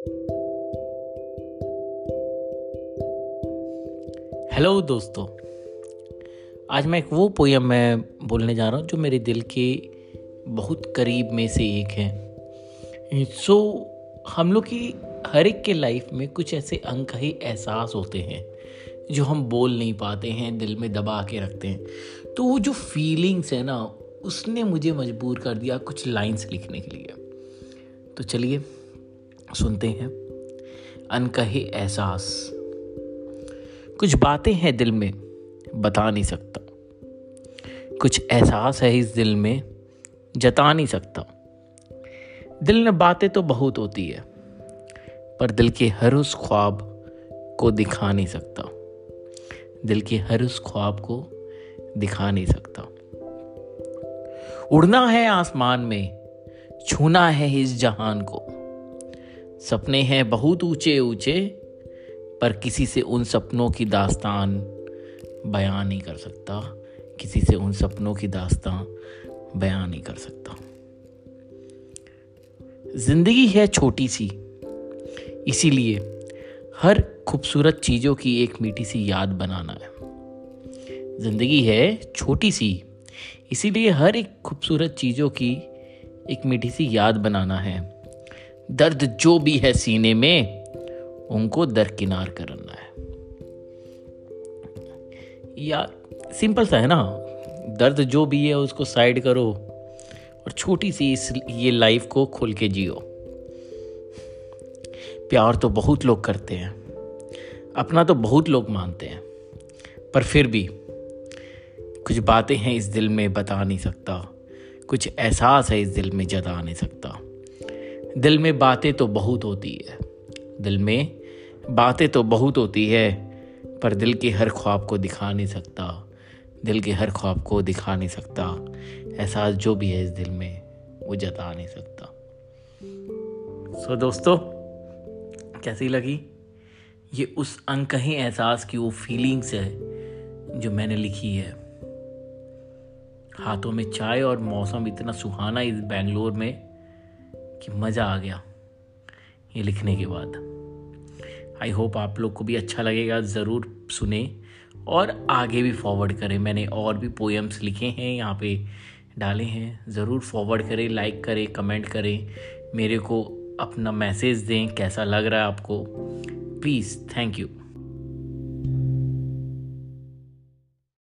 Hello दोस्तों आज मैं एक वो पोयम मैं बोलने जा रहा हूँ जो मेरे दिल के बहुत करीब में से एक है। सो so, हम लोग की हर एक के लाइफ में कुछ ऐसे अंक ही एहसास होते हैं जो हम बोल नहीं पाते हैं दिल में दबा के रखते हैं। तो वो जो फीलिंग्स है ना उसने मुझे मजबूर कर दिया कुछ लाइंस लिखने के लिए। तो चलिए सुनते हैं। अनकहे एहसास। कुछ बातें हैं दिल में, बता नहीं सकता। कुछ एहसास है इस दिल में, जता नहीं सकता। दिल में बातें तो बहुत होती है, पर दिल के हर उस ख्वाब को दिखा नहीं सकता। दिल के हर उस ख्वाब को दिखा नहीं सकता। उड़ना है आसमान में, छूना है इस जहान को। सपने हैं बहुत ऊँचे ऊँचे, पर किसी से उन सपनों की दास्तान बयान नहीं कर सकता। किसी से उन सपनों की दास्तान बयान नहीं कर सकता। ज़िंदगी है छोटी सी, इसीलिए हर खूबसूरत चीज़ों की एक मीठी सी याद बनाना है। ज़िंदगी है छोटी सी, इसीलिए हर एक खूबसूरत चीज़ों की एक मीठी सी याद बनाना है। दर्द जो भी है सीने में, उनको दरकिनार करना है। या सिंपल सा है ना? दर्द जो भी है, उसको साइड करो और छोटी सी इस ये लाइफ को खुल के जियो। प्यार तो बहुत लोग करते हैं। अपना तो बहुत लोग मानते हैं। पर फिर भी, कुछ बातें हैं इस दिल में बता नहीं सकता। कुछ एहसास है इस दिल में जता नहीं सकता। दिल में बातें तो बहुत होती है। दिल में बातें तो बहुत होती है, पर दिल के हर ख्वाब को दिखा नहीं सकता। दिल के हर ख्वाब को दिखा नहीं सकता। एहसास जो भी है इस दिल में, वो जता नहीं सकता। सो दोस्तों, कैसी लगी? ये उस अंक ही एहसास की वो फीलिंग्स है, जो मैंने लिखी है। हाथों में चाय और मौसम इतना सुहाना इस बेंगलोर में कि मज़ा आ गया ये लिखने के बाद। आई होप आप लोग को भी अच्छा लगेगा, ज़रूर सुने और आगे भी फॉरवर्ड करें। मैंने और भी पोएम्स लिखे हैं, यहाँ पे डाले हैं। ज़रूर फॉरवर्ड करें लाइक करें कमेंट करें। मेरे को अपना मैसेज दें, कैसा लग रहा है आपको। Please thank you